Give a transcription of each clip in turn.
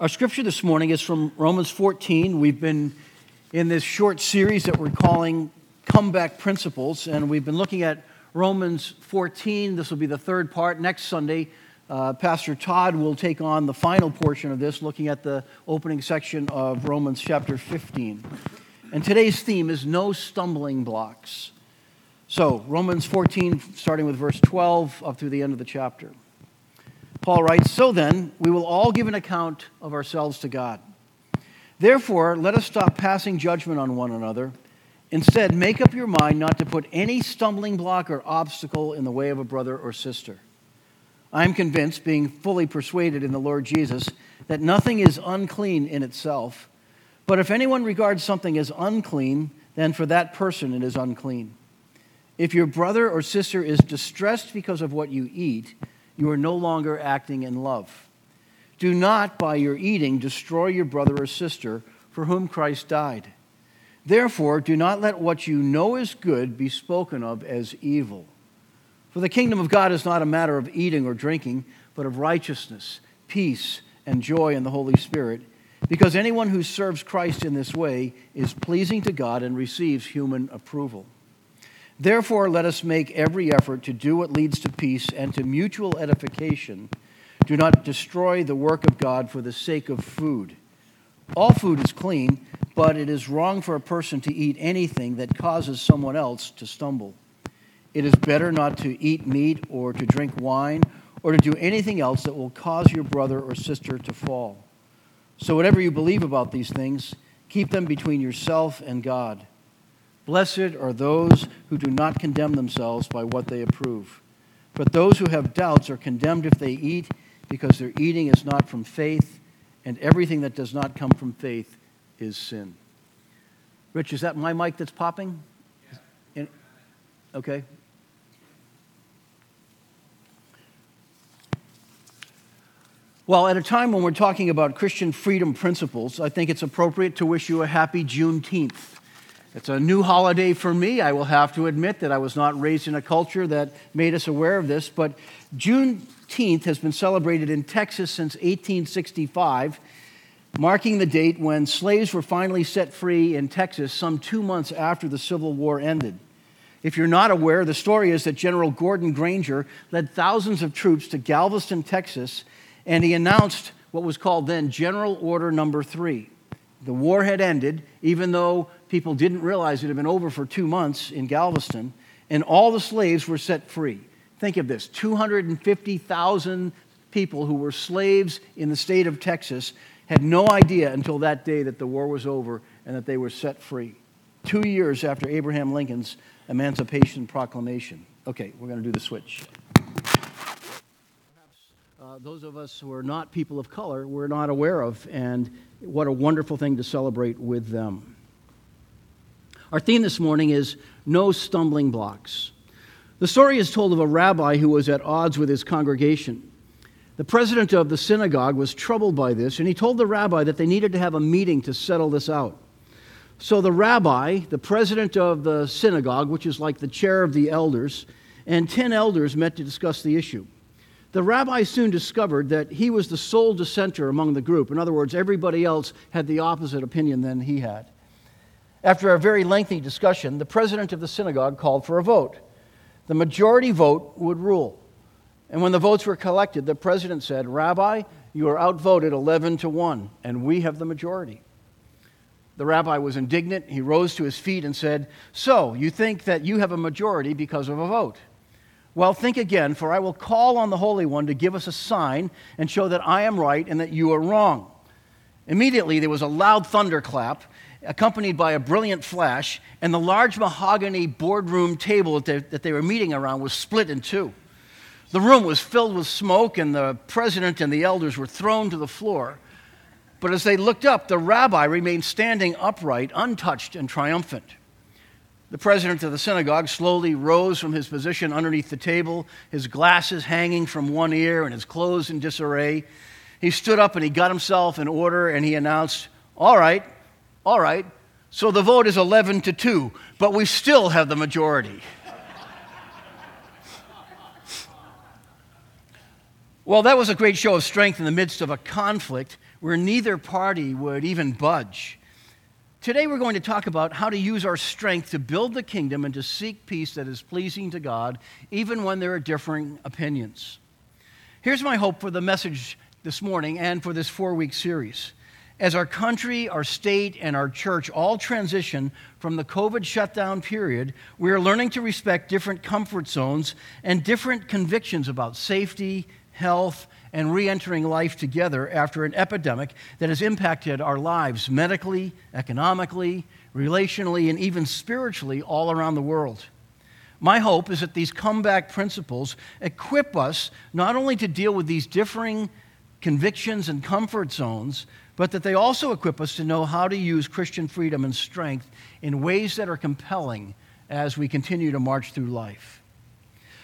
Our scripture this morning is from Romans 14. We've been in this short series that we're calling Comeback Principles, and we've been looking at Romans 14. This will be the third part. Next Sunday, uh, Pastor Todd will take on the final portion of this, looking at the opening section of Romans chapter 15. And today's theme is no stumbling blocks. So, Romans 14, starting with verse 12 up through the end of the chapter. Paul writes, So then, we will all give an account of ourselves to God. Therefore, let us stop passing judgment on one another. Instead, make up your mind not to put any stumbling block or obstacle in the way of a brother or sister. I am convinced, being fully persuaded in the Lord Jesus, that nothing is unclean in itself. But if anyone regards something as unclean, then for that person it is unclean. If your brother or sister is distressed because of what you eat, you are no longer acting in love. Do not, by your eating, destroy your brother or sister for whom Christ died. Therefore, do not let what you know is good be spoken of as evil. For the kingdom of God is not a matter of eating or drinking, but of righteousness, peace, and joy in the Holy Spirit, because anyone who serves Christ in this way is pleasing to God and receives human approval. Therefore, let us make every effort to do what leads to peace and to mutual edification. Do not destroy the work of God for the sake of food. All food is clean, but it is wrong for a person to eat anything that causes someone else to stumble. It is better not to eat meat or to drink wine or to do anything else that will cause your brother or sister to fall. So, whatever you believe about these things, keep them between yourself and God. Blessed are those who do not condemn themselves by what they approve. But those who have doubts are condemned if they eat, because their eating is not from faith, and everything that does not come from faith is sin. Rich, is that my mic that's popping? Yeah. Okay. Well, at a time when we're talking about Christian freedom principles, I think it's appropriate to wish you a happy Juneteenth. It's a new holiday for me. I will have to admit that I was not raised in a culture that made us aware of this, but Juneteenth has been celebrated in Texas since 1865, marking the date when slaves were finally set free in Texas some two months after the Civil War ended. If you're not aware, the story is that General Gordon Granger led thousands of troops to Galveston, Texas, and he announced what was called then General Order Number Three. The war had ended, even though people didn't realize it had been over for two months in Galveston, and all the slaves were set free. Think of this 250,000 people who were slaves in the state of Texas had no idea until that day that the war was over and that they were set free. Two years after Abraham Lincoln's Emancipation Proclamation. Okay, we're going to do the switch. Uh, those of us who are not people of color, we're not aware of, and what a wonderful thing to celebrate with them. Our theme this morning is no stumbling blocks. The story is told of a rabbi who was at odds with his congregation. The president of the synagogue was troubled by this, and he told the rabbi that they needed to have a meeting to settle this out. So the rabbi, the president of the synagogue, which is like the chair of the elders, and 10 elders met to discuss the issue. The rabbi soon discovered that he was the sole dissenter among the group. In other words, everybody else had the opposite opinion than he had. After a very lengthy discussion, the president of the synagogue called for a vote. The majority vote would rule. And when the votes were collected, the president said, Rabbi, you are outvoted 11 to 1, and we have the majority. The rabbi was indignant. He rose to his feet and said, So, you think that you have a majority because of a vote? Well, think again, for I will call on the Holy One to give us a sign and show that I am right and that you are wrong. Immediately, there was a loud thunderclap, accompanied by a brilliant flash, and the large mahogany boardroom table that they, were meeting around was split in two. The room was filled with smoke, and the president and the elders were thrown to the floor. But as they looked up, the rabbi remained standing upright, untouched, and triumphant. The president of the synagogue slowly rose from his position underneath the table, his glasses hanging from one ear and his clothes in disarray. He stood up and he got himself in order and he announced, All right, all right, so the vote is 11 to 2, but we still have the majority. Well, that was a great show of strength in the midst of a conflict where neither party would even budge. Today, we're going to talk about how to use our strength to build the kingdom and to seek peace that is pleasing to God, even when there are differing opinions. Here's my hope for the message this morning and for this four week series. As our country, our state, and our church all transition from the COVID shutdown period, we are learning to respect different comfort zones and different convictions about safety, health, and re entering life together after an epidemic that has impacted our lives medically, economically, relationally, and even spiritually all around the world. My hope is that these comeback principles equip us not only to deal with these differing convictions and comfort zones, but that they also equip us to know how to use Christian freedom and strength in ways that are compelling as we continue to march through life.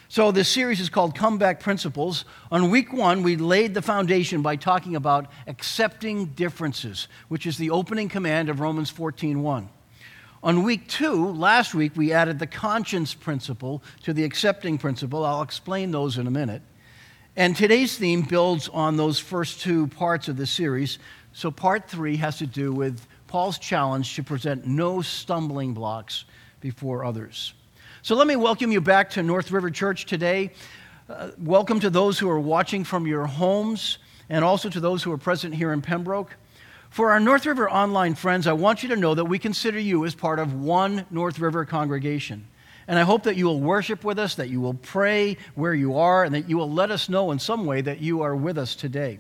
So, this series is called Comeback Principles. On week one, we laid the foundation by talking about accepting differences, which is the opening command of Romans 14:1. On week two, last week, we added the conscience principle to the accepting principle. I'll explain those in a minute. And today's theme builds on those first two parts of the series. So, part three has to do with Paul's challenge to present no stumbling blocks before others. So let me welcome you back to North River Church today. Uh, welcome to those who are watching from your homes and also to those who are present here in Pembroke. For our North River online friends, I want you to know that we consider you as part of one North River congregation. And I hope that you will worship with us, that you will pray where you are, and that you will let us know in some way that you are with us today.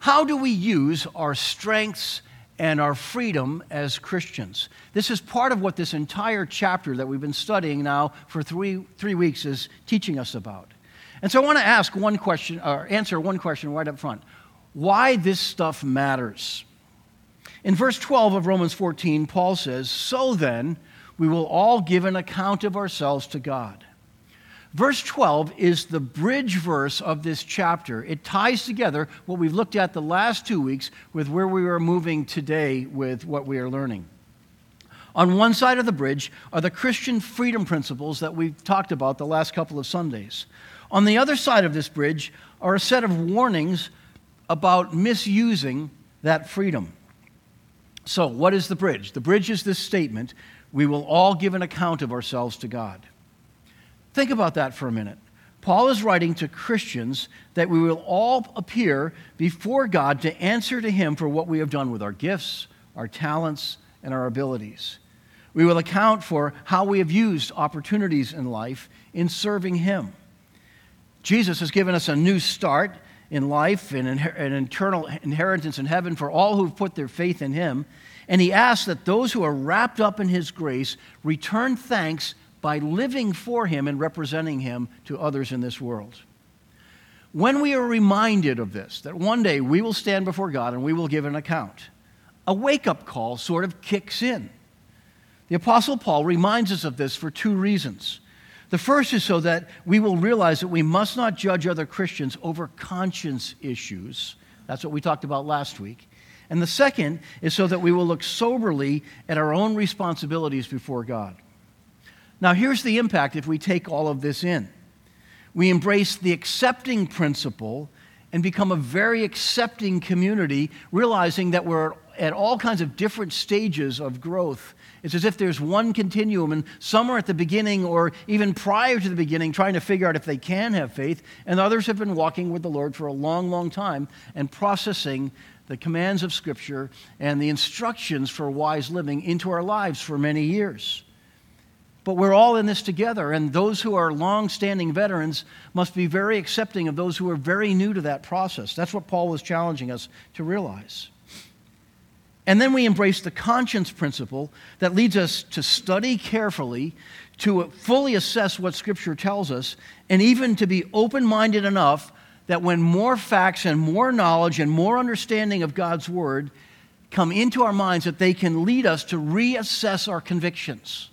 How do we use our strengths and our freedom as Christians. This is part of what this entire chapter that we've been studying now for three, three weeks is teaching us about. And so I want to ask one question, or answer one question right up front why this stuff matters. In verse 12 of Romans 14, Paul says, So then, we will all give an account of ourselves to God. Verse 12 is the bridge verse of this chapter. It ties together what we've looked at the last two weeks with where we are moving today with what we are learning. On one side of the bridge are the Christian freedom principles that we've talked about the last couple of Sundays. On the other side of this bridge are a set of warnings about misusing that freedom. So, what is the bridge? The bridge is this statement we will all give an account of ourselves to God. Think about that for a minute. Paul is writing to Christians that we will all appear before God to answer to Him for what we have done with our gifts, our talents, and our abilities. We will account for how we have used opportunities in life in serving Him. Jesus has given us a new start in life and an eternal inheritance in heaven for all who've put their faith in Him. And He asks that those who are wrapped up in His grace return thanks by living for Him and representing Him to others in this world. When we are reminded of this, that one day we will stand before God and we will give an account, a wake up call sort of kicks in. The Apostle Paul reminds us of this for two reasons. The first is so that we will realize that we must not judge other Christians over conscience issues. That's what we talked about last week. And the second is so that we will look soberly at our own responsibilities before God. Now, here's the impact if we take all of this in. We embrace the accepting principle and become a very accepting community, realizing that we're at all kinds of different stages of growth. It's as if there's one continuum, and some are at the beginning or even prior to the beginning trying to figure out if they can have faith, and others have been walking with the Lord for a long, long time and processing the commands of Scripture and the instructions for wise living into our lives for many years. But we're all in this together, and those who are long standing veterans must be very accepting of those who are very new to that process. That's what Paul was challenging us to realize. And then we embrace the conscience principle that leads us to study carefully, to fully assess what Scripture tells us, and even to be open minded enough that when more facts and more knowledge and more understanding of God's Word come into our minds, that they can lead us to reassess our convictions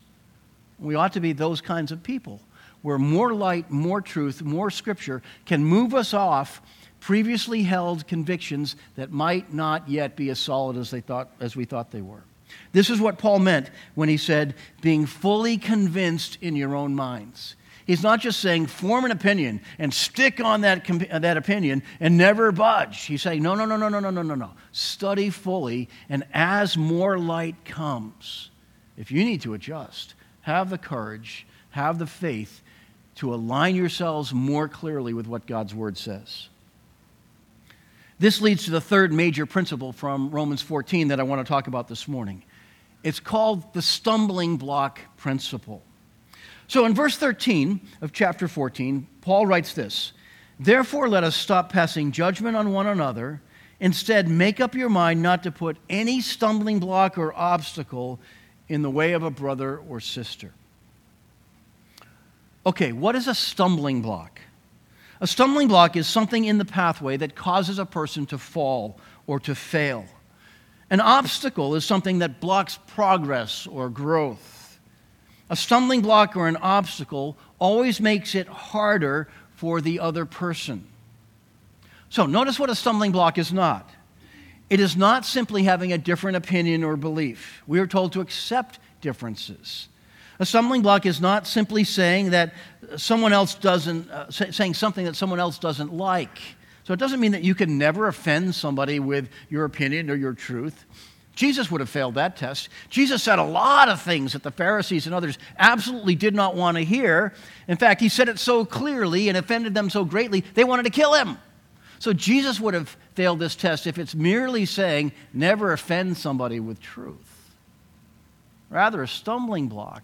we ought to be those kinds of people where more light, more truth, more scripture can move us off previously held convictions that might not yet be as solid as they thought as we thought they were. This is what Paul meant when he said being fully convinced in your own minds. He's not just saying form an opinion and stick on that, that opinion and never budge. He's saying, no, no, no, no, no, no, no, no, no. Study fully, and as more light comes, if you need to adjust, have the courage, have the faith to align yourselves more clearly with what God's Word says. This leads to the third major principle from Romans 14 that I want to talk about this morning. It's called the stumbling block principle. So in verse 13 of chapter 14, Paul writes this Therefore, let us stop passing judgment on one another. Instead, make up your mind not to put any stumbling block or obstacle in the way of a brother or sister. Okay, what is a stumbling block? A stumbling block is something in the pathway that causes a person to fall or to fail. An obstacle is something that blocks progress or growth. A stumbling block or an obstacle always makes it harder for the other person. So, notice what a stumbling block is not. It is not simply having a different opinion or belief. We are told to accept differences. A stumbling block is not simply saying that someone else doesn't, uh, saying something that someone else doesn't like. So it doesn't mean that you can never offend somebody with your opinion or your truth. Jesus would have failed that test. Jesus said a lot of things that the Pharisees and others absolutely did not want to hear. In fact, he said it so clearly and offended them so greatly, they wanted to kill him. So Jesus would have failed this test if it's merely saying, never offend somebody with truth. Rather, a stumbling block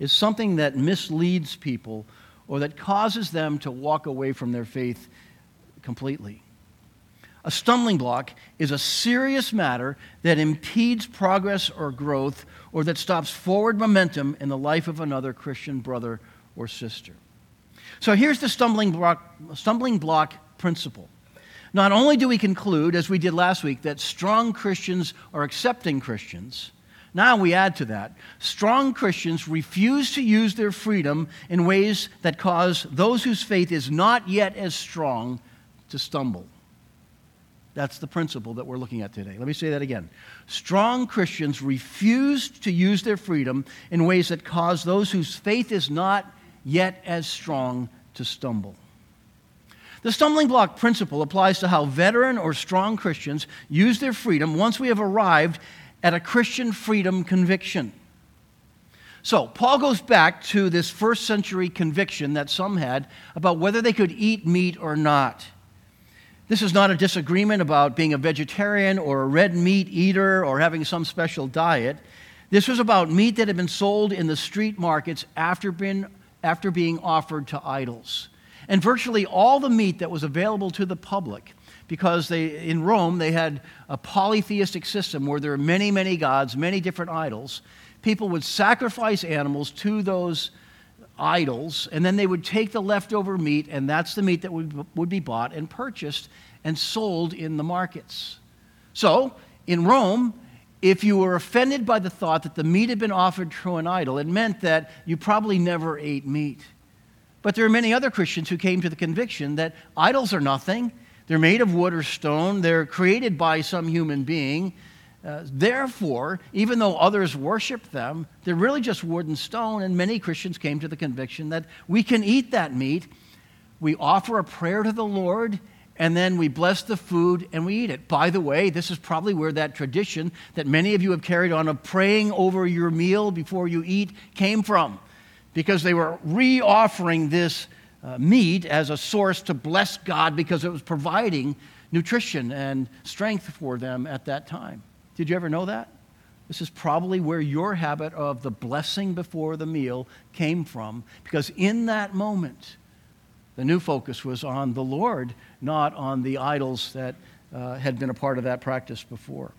is something that misleads people or that causes them to walk away from their faith completely. A stumbling block is a serious matter that impedes progress or growth or that stops forward momentum in the life of another Christian brother or sister. So here's the stumbling block, stumbling block principle. Not only do we conclude, as we did last week, that strong Christians are accepting Christians, now we add to that. Strong Christians refuse to use their freedom in ways that cause those whose faith is not yet as strong to stumble. That's the principle that we're looking at today. Let me say that again. Strong Christians refuse to use their freedom in ways that cause those whose faith is not yet as strong to stumble. The stumbling block principle applies to how veteran or strong Christians use their freedom once we have arrived at a Christian freedom conviction. So, Paul goes back to this first century conviction that some had about whether they could eat meat or not. This is not a disagreement about being a vegetarian or a red meat eater or having some special diet. This was about meat that had been sold in the street markets after, been, after being offered to idols. And virtually all the meat that was available to the public because they, in Rome they had a polytheistic system where there were many, many gods, many different idols. People would sacrifice animals to those idols, and then they would take the leftover meat, and that's the meat that would, would be bought and purchased and sold in the markets. So, in Rome, if you were offended by the thought that the meat had been offered to an idol, it meant that you probably never ate meat. But there are many other Christians who came to the conviction that idols are nothing. They're made of wood or stone. They're created by some human being. Uh, therefore, even though others worship them, they're really just wood and stone. And many Christians came to the conviction that we can eat that meat. We offer a prayer to the Lord, and then we bless the food and we eat it. By the way, this is probably where that tradition that many of you have carried on of praying over your meal before you eat came from, because they were re offering this uh, meat as a source to bless God because it was providing nutrition and strength for them at that time. Did you ever know that? This is probably where your habit of the blessing before the meal came from, because in that moment, the new focus was on the Lord, not on the idols that uh, had been a part of that practice before.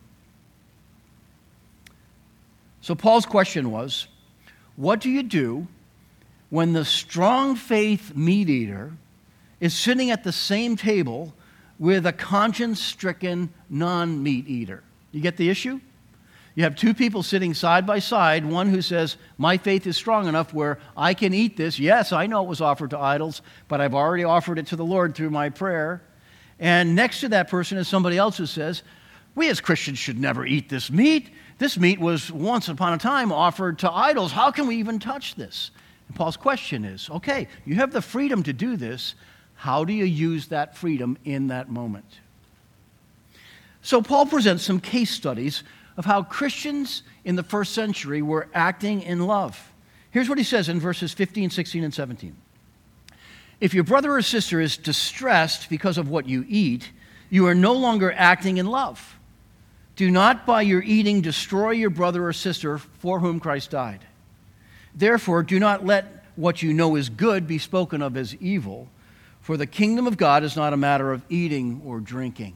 So, Paul's question was what do you do when the strong faith meat eater is sitting at the same table with a conscience stricken non meat eater. You get the issue? You have two people sitting side by side, one who says, My faith is strong enough where I can eat this. Yes, I know it was offered to idols, but I've already offered it to the Lord through my prayer. And next to that person is somebody else who says, We as Christians should never eat this meat. This meat was once upon a time offered to idols. How can we even touch this? And Paul's question is okay, you have the freedom to do this. How do you use that freedom in that moment? So, Paul presents some case studies of how Christians in the first century were acting in love. Here's what he says in verses 15, 16, and 17. If your brother or sister is distressed because of what you eat, you are no longer acting in love. Do not by your eating destroy your brother or sister for whom Christ died. Therefore, do not let what you know is good be spoken of as evil, for the kingdom of God is not a matter of eating or drinking.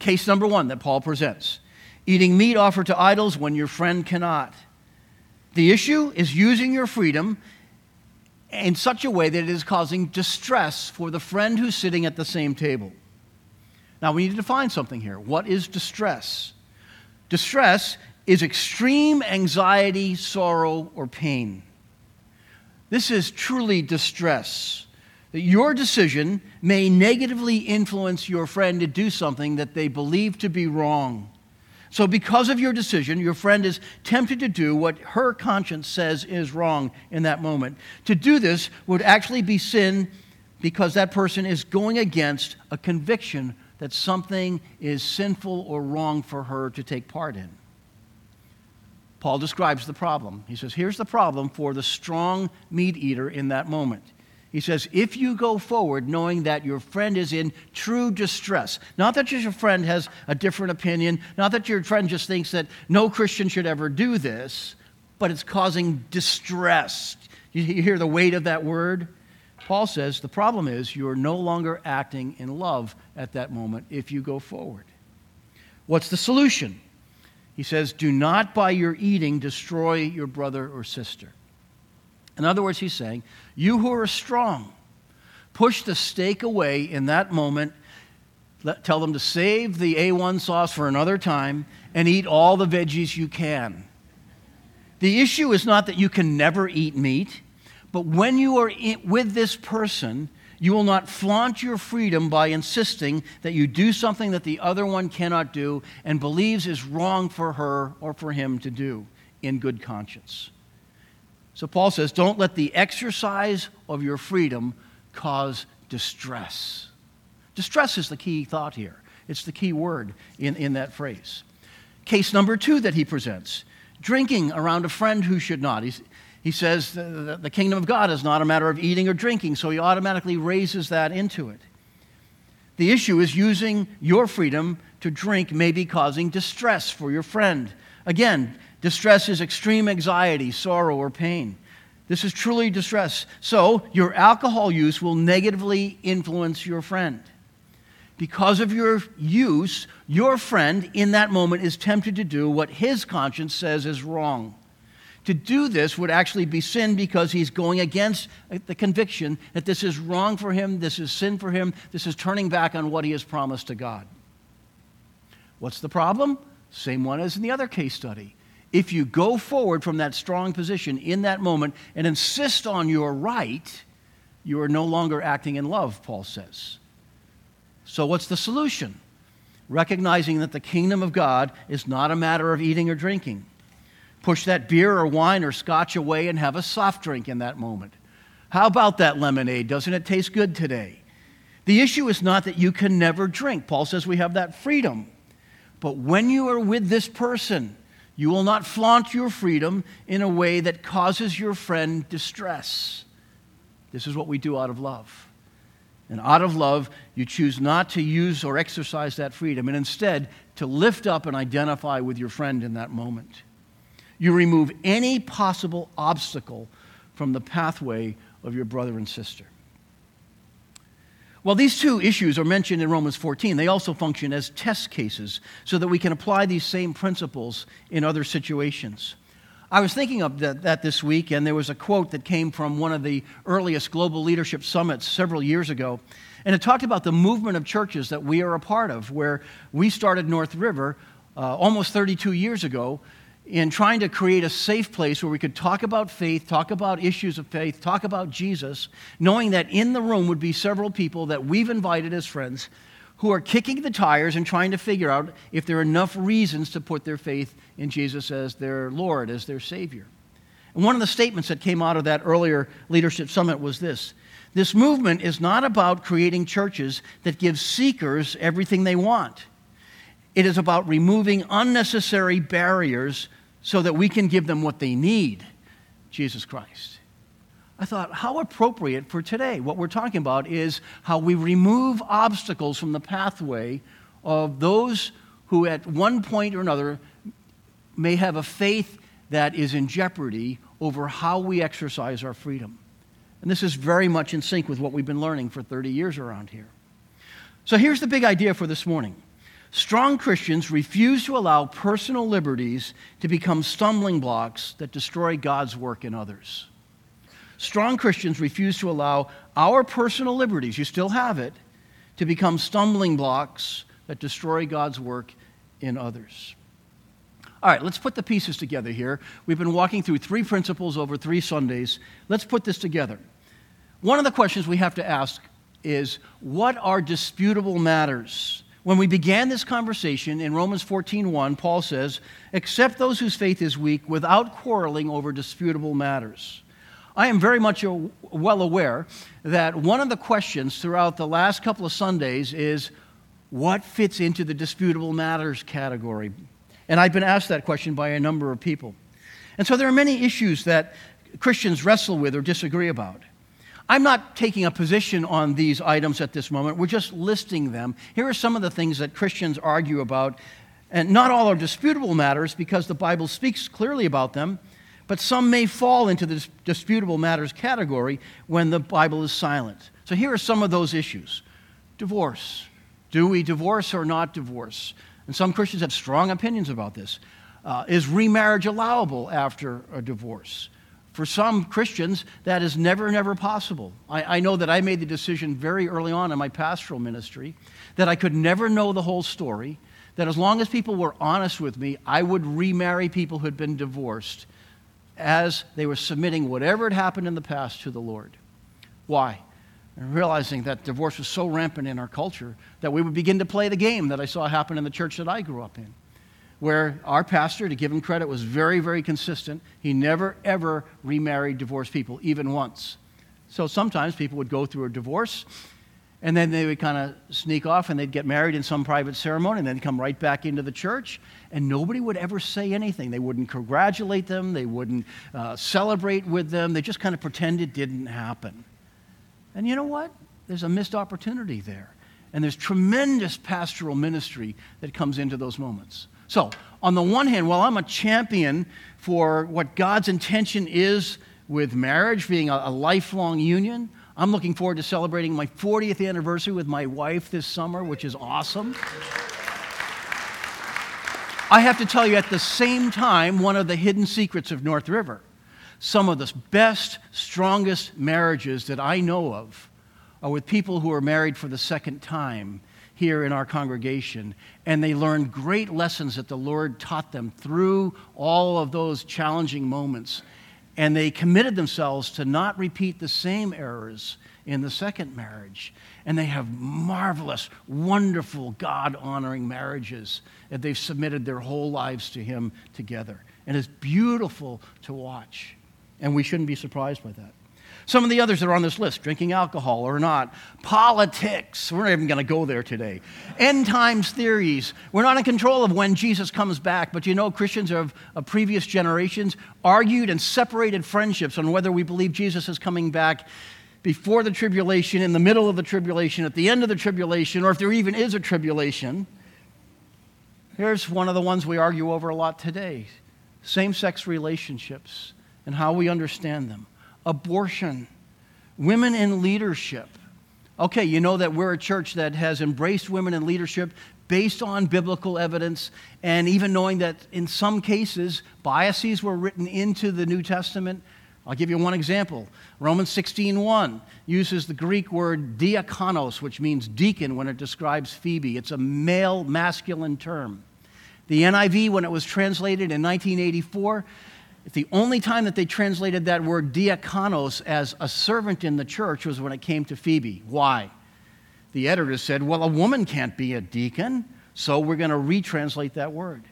Case number one that Paul presents eating meat offered to idols when your friend cannot. The issue is using your freedom in such a way that it is causing distress for the friend who's sitting at the same table. Now, we need to define something here. What is distress? Distress is extreme anxiety, sorrow, or pain. This is truly distress. That your decision may negatively influence your friend to do something that they believe to be wrong. So, because of your decision, your friend is tempted to do what her conscience says is wrong in that moment. To do this would actually be sin because that person is going against a conviction that something is sinful or wrong for her to take part in. Paul describes the problem. He says, Here's the problem for the strong meat eater in that moment. He says, if you go forward knowing that your friend is in true distress, not that your friend has a different opinion, not that your friend just thinks that no Christian should ever do this, but it's causing distress. You hear the weight of that word? Paul says the problem is you're no longer acting in love at that moment if you go forward. What's the solution? He says, Do not by your eating destroy your brother or sister. In other words, he's saying, You who are strong, push the steak away in that moment. Let, tell them to save the A1 sauce for another time and eat all the veggies you can. The issue is not that you can never eat meat, but when you are with this person, you will not flaunt your freedom by insisting that you do something that the other one cannot do and believes is wrong for her or for him to do in good conscience. So Paul says, don't let the exercise of your freedom cause distress. Distress is the key thought here, it's the key word in, in that phrase. Case number two that he presents drinking around a friend who should not. He's, he says the, the kingdom of God is not a matter of eating or drinking, so he automatically raises that into it. The issue is using your freedom to drink may be causing distress for your friend. Again, Distress is extreme anxiety, sorrow, or pain. This is truly distress. So, your alcohol use will negatively influence your friend. Because of your use, your friend in that moment is tempted to do what his conscience says is wrong. To do this would actually be sin because he's going against the conviction that this is wrong for him, this is sin for him, this is turning back on what he has promised to God. What's the problem? Same one as in the other case study if you go forward from that strong position in that moment and insist on your right, you are no longer acting in love, Paul says. So, what's the solution? Recognizing that the kingdom of God is not a matter of eating or drinking. Push that beer or wine or scotch away and have a soft drink in that moment. How about that lemonade? Doesn't it taste good today? The issue is not that you can never drink. Paul says we have that freedom. But when you are with this person, you will not flaunt your freedom in a way that causes your friend distress. This is what we do out of love. And out of love, you choose not to use or exercise that freedom, and instead to lift up and identify with your friend in that moment. You remove any possible obstacle from the pathway of your brother and sister. Well, these two issues are mentioned in Romans 14. They also function as test cases so that we can apply these same principles in other situations. I was thinking of that, that, this week, and there was a quote that came from one of the earliest global leadership summits several years ago. And it talked about the movement of churches that we are a part of, where we started North River uh, almost 32 years ago in trying to create a safe place where we could talk about faith, talk about issues of faith, talk about Jesus, knowing that in the room would be several people that we've invited as friends who are kicking the tires and trying to figure out if there are enough reasons to put their faith in Jesus as their Lord, as their Savior. And one of the statements that came out of that earlier leadership summit was this This movement is not about creating churches that give seekers everything they want. It is about removing unnecessary barriers so that we can give them what they need Jesus Christ. I thought, how appropriate for today. What we're talking about is how we remove obstacles from the pathway of those who, at one point or another, may have a faith that is in jeopardy over how we exercise our freedom. And this is very much in sync with what we've been learning for 30 years around here. So here's the big idea for this morning strong Christians refuse to allow personal liberties to become stumbling blocks that destroy God's work in others. Strong Christians refuse to allow our personal liberties, you still have it, to become stumbling blocks that destroy God's work in others. All right, let's put the pieces together here. We've been walking through three principles over three Sundays. Let's put this together. One of the questions we have to ask is what are disputable matters? When we began this conversation in Romans 14:1, Paul says, "Accept those whose faith is weak without quarreling over disputable matters." I am very much well aware that one of the questions throughout the last couple of Sundays is what fits into the disputable matters category? And I've been asked that question by a number of people. And so there are many issues that Christians wrestle with or disagree about. I'm not taking a position on these items at this moment. We're just listing them. Here are some of the things that Christians argue about. And not all are disputable matters because the Bible speaks clearly about them, but some may fall into the disputable matters category when the Bible is silent. So here are some of those issues divorce. Do we divorce or not divorce? And some Christians have strong opinions about this. Uh, is remarriage allowable after a divorce? For some Christians, that is never, never possible. I, I, know that I made the decision very early on in my pastoral ministry that I could never know the whole story, that as long as people were honest with me, I would remarry people who had been divorced as they were submitting whatever had happened in the past to the Lord. Why? and realizing that divorce was so rampant in our culture that we would begin to play the game that I saw happen in the church that I grew up in, where our pastor, to give him credit, was very, very consistent. He never, ever remarried divorced people, even once. So sometimes people would go through a divorce, and then they would kind of sneak off and they'd get married in some private ceremony and then come right back into the church, and nobody would ever say anything. They wouldn't congratulate them, they wouldn't uh, celebrate with them, they just kind of pretend it didn't happen. And you know what? There's a missed opportunity there. And there's tremendous pastoral ministry that comes into those moments. So, on the one hand, while I'm a champion for what God's intention is with marriage being a, a lifelong union, I'm looking forward to celebrating my 40th anniversary with my wife this summer, which is awesome. I have to tell you, at the same time, one of the hidden secrets of North River some of the best, strongest marriages that I know of are with people who are married for the second time here in our congregation. And they learned great lessons that the Lord taught them through all of those challenging moments. And they committed themselves to not repeat the same errors in the second marriage. And they have marvelous, wonderful, God honoring marriages that they've submitted their whole lives to Him together. And it's beautiful to watch. And we shouldn't be surprised by that. Some of the others that are on this list, drinking alcohol or not, politics, we're not even going to go there today. End times theories, we're not in control of when Jesus comes back, but you know, Christians of, of previous generations argued and separated friendships on whether we believe Jesus is coming back before the tribulation, in the middle of the tribulation, at the end of the tribulation, or if there even is a tribulation. Here's one of the ones we argue over a lot today same sex relationships and how we understand them. Abortion, women in leadership. Okay, you know that we're a church that has embraced women in leadership based on biblical evidence, and even knowing that in some cases biases were written into the New Testament. I'll give you one example. Romans 16:1 uses the Greek word diakonos, which means deacon when it describes Phoebe. It's a male masculine term. The NIV, when it was translated in 1984, the only time that they translated that word diakonos as a servant in the church was when it came to Phoebe. Why? The editor said, well, a woman can't be a deacon, so we're going to retranslate that word.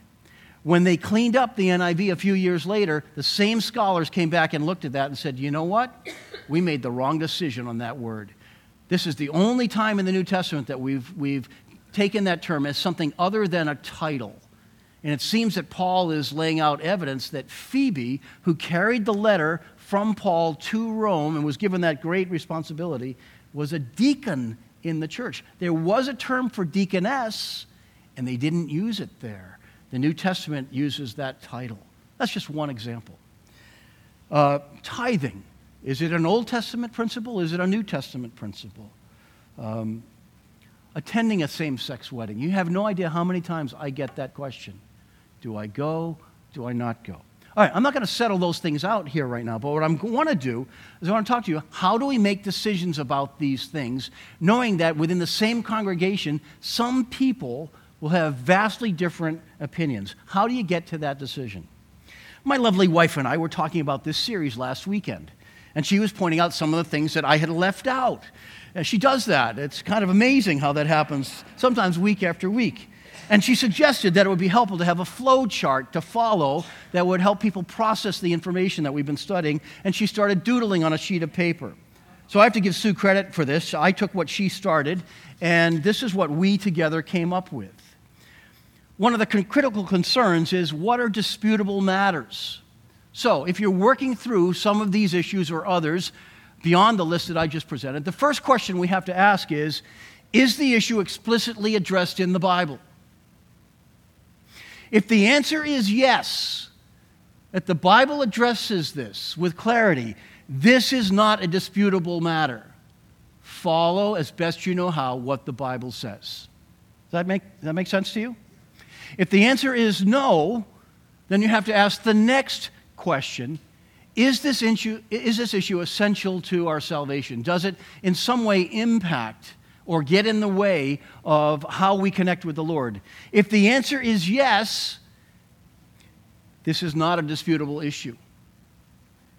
When they cleaned up the NIV a few years later, the same scholars came back and looked at that and said, you know what? We made the wrong decision on that word. This is the only time in the New Testament that we've, we've taken that term as something other than a title. And it seems that Paul is laying out evidence that Phoebe, who carried the letter from Paul to Rome and was given that great responsibility, was a deacon in the church. There was a term for deaconess, and they didn't use it there. The New Testament uses that title. That's just one example. Uh, tithing. Is it an Old Testament principle? Is it a New Testament principle? Um, attending a same sex wedding. You have no idea how many times I get that question Do I go? Do I not go? All right, I'm not going to settle those things out here right now, but what I want to do is I want to talk to you how do we make decisions about these things, knowing that within the same congregation, some people will have vastly different opinions. How do you get to that decision? My lovely wife and I were talking about this series last weekend, and she was pointing out some of the things that I had left out. And she does that. It's kind of amazing how that happens, sometimes week after week. And she suggested that it would be helpful to have a flow chart to follow that would help people process the information that we've been studying. And she started doodling on a sheet of paper. So I have to give Sue credit for this. I took what she started, and this is what we together came up with one of the critical concerns is what are disputable matters? So, if you're working through some of these issues or others beyond the list that I just presented, the first question we have to ask is Is the issue explicitly addressed in the Bible? If the answer is yes, that the Bible addresses this with clarity, this is not a disputable matter. Follow as best you know how what the Bible says. Does that make, does that make sense to you? If the answer is no, then you have to ask the next question is this, issue, is this issue essential to our salvation? Does it in some way impact or get in the way of how we connect with the Lord? If the answer is yes, this is not a disputable issue.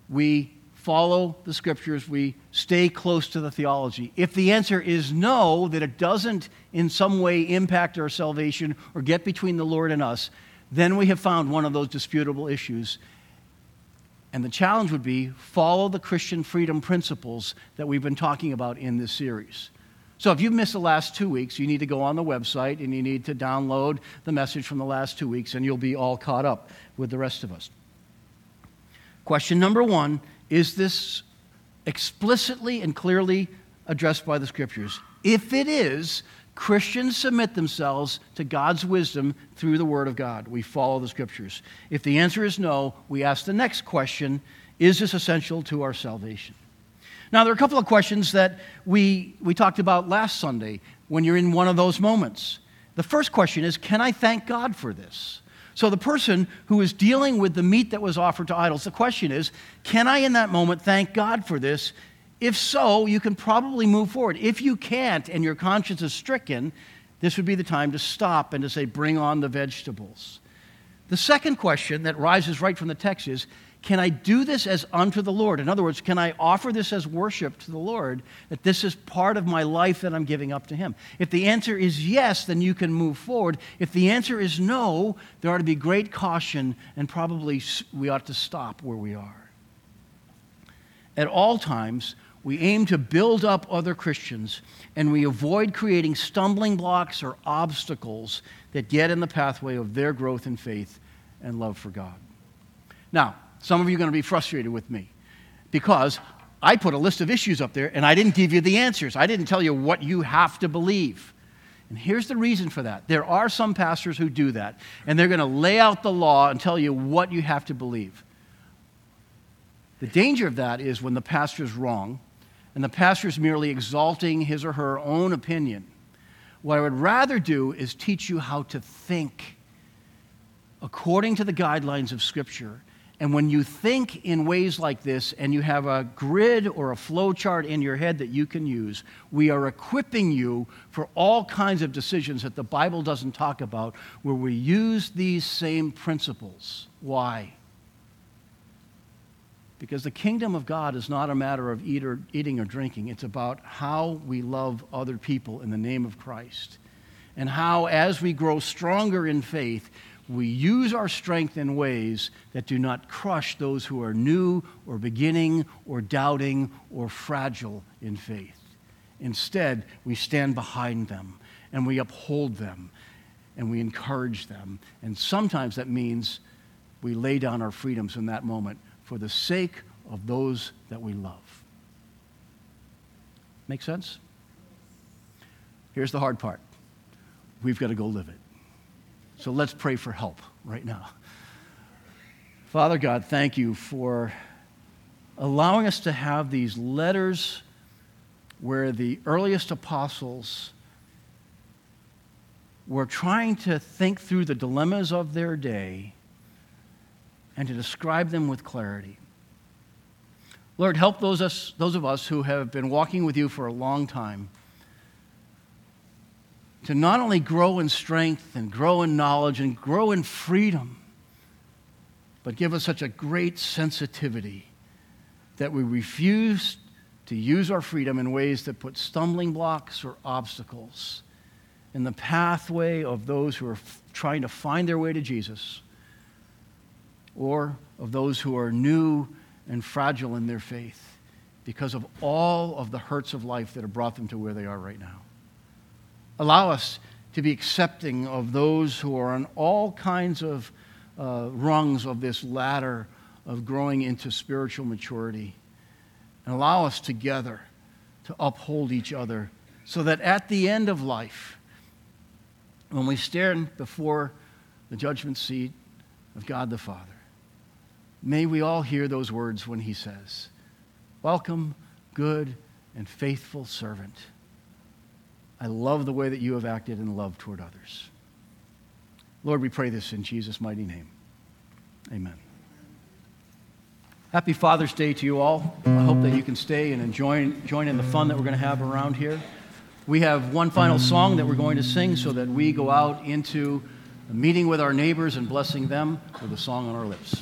We follow the scriptures, we stay close to the theology. If the answer is no, that it doesn't in some way impact our salvation or get between the Lord and us, then we have found one of those disputable issues. And the challenge would be follow the Christian freedom principles that we've been talking about in this series. So if you've missed the last two weeks, you need to go on the website and you need to download the message from the last two weeks, and you'll be all caught up with the rest of us. Question number one is this explicitly and clearly addressed by the scriptures? If it is, Christians submit themselves to God's wisdom through the Word of God. We follow the Scriptures. If the answer is no, we ask the next question Is this essential to our salvation? Now, there are a couple of questions that we, we talked about last Sunday when you're in one of those moments. The first question is Can I thank God for this? So, the person who is dealing with the meat that was offered to idols, the question is Can I in that moment thank God for this? If so, you can probably move forward. If you can't and your conscience is stricken, this would be the time to stop and to say, Bring on the vegetables. The second question that rises right from the text is can I do this as unto the Lord? In other words, can I offer this as worship to the Lord, that this is part of my life that I'm giving up to Him? If the answer is yes, then you can move forward. If the answer is no, there ought to be great caution, and probably we ought to stop where we are. At all times, we aim to build up other Christians, and we avoid creating stumbling blocks or obstacles that get in the pathway of their growth in faith and love for God. Now, some of you are going to be frustrated with me because I put a list of issues up there and I didn't give you the answers. I didn't tell you what you have to believe. And here's the reason for that. There are some pastors who do that, and they're going to lay out the law and tell you what you have to believe. The danger of that is when the pastor is wrong and the pastor is merely exalting his or her own opinion. What I would rather do is teach you how to think according to the guidelines of Scripture and when you think in ways like this and you have a grid or a flow chart in your head that you can use, we are equipping you for all kinds of decisions that the Bible doesn't talk about where we use these same principles. Why? Because the kingdom of God is not a matter of eat or, eating or drinking, it's about how we love other people in the name of Christ. And how, as we grow stronger in faith, we use our strength in ways that do not crush those who are new or beginning or doubting or fragile in faith. Instead, we stand behind them and we uphold them and we encourage them. And sometimes that means we lay down our freedoms in that moment for the sake of those that we love. Make sense? Here's the hard part we've got to go live it. So let's pray for help right now. Father God, thank you for allowing us to have these letters where the earliest apostles were trying to think through the dilemmas of their day and to describe them with clarity. Lord, help those, us, those of us who have been walking with you for a long time to not only grow in strength and grow in knowledge and grow in freedom, but give us such a great sensitivity that we refuse to use our freedom in ways that put stumbling blocks or obstacles in the pathway of those who are f- trying to find their way to Jesus or of those who are new and fragile in their faith because of all of the hurts of life that have brought them to where they are right now. Allow us to be accepting of those who are on all kinds of uh, rungs of this ladder of growing into spiritual maturity. And allow us together to uphold each other so that at the end of life, when we stand before the judgment seat of God the Father, may we all hear those words when He says, Welcome, good and faithful servant. I love the way that you have acted in love toward others. Lord, we pray this in Jesus' mighty name. Amen. Happy Father's Day to you all. I hope that you can stay and enjoy, join in the fun that we're going to have around here. We have one final song that we're going to sing so that we go out into a meeting with our neighbors and blessing them with a song on our lips.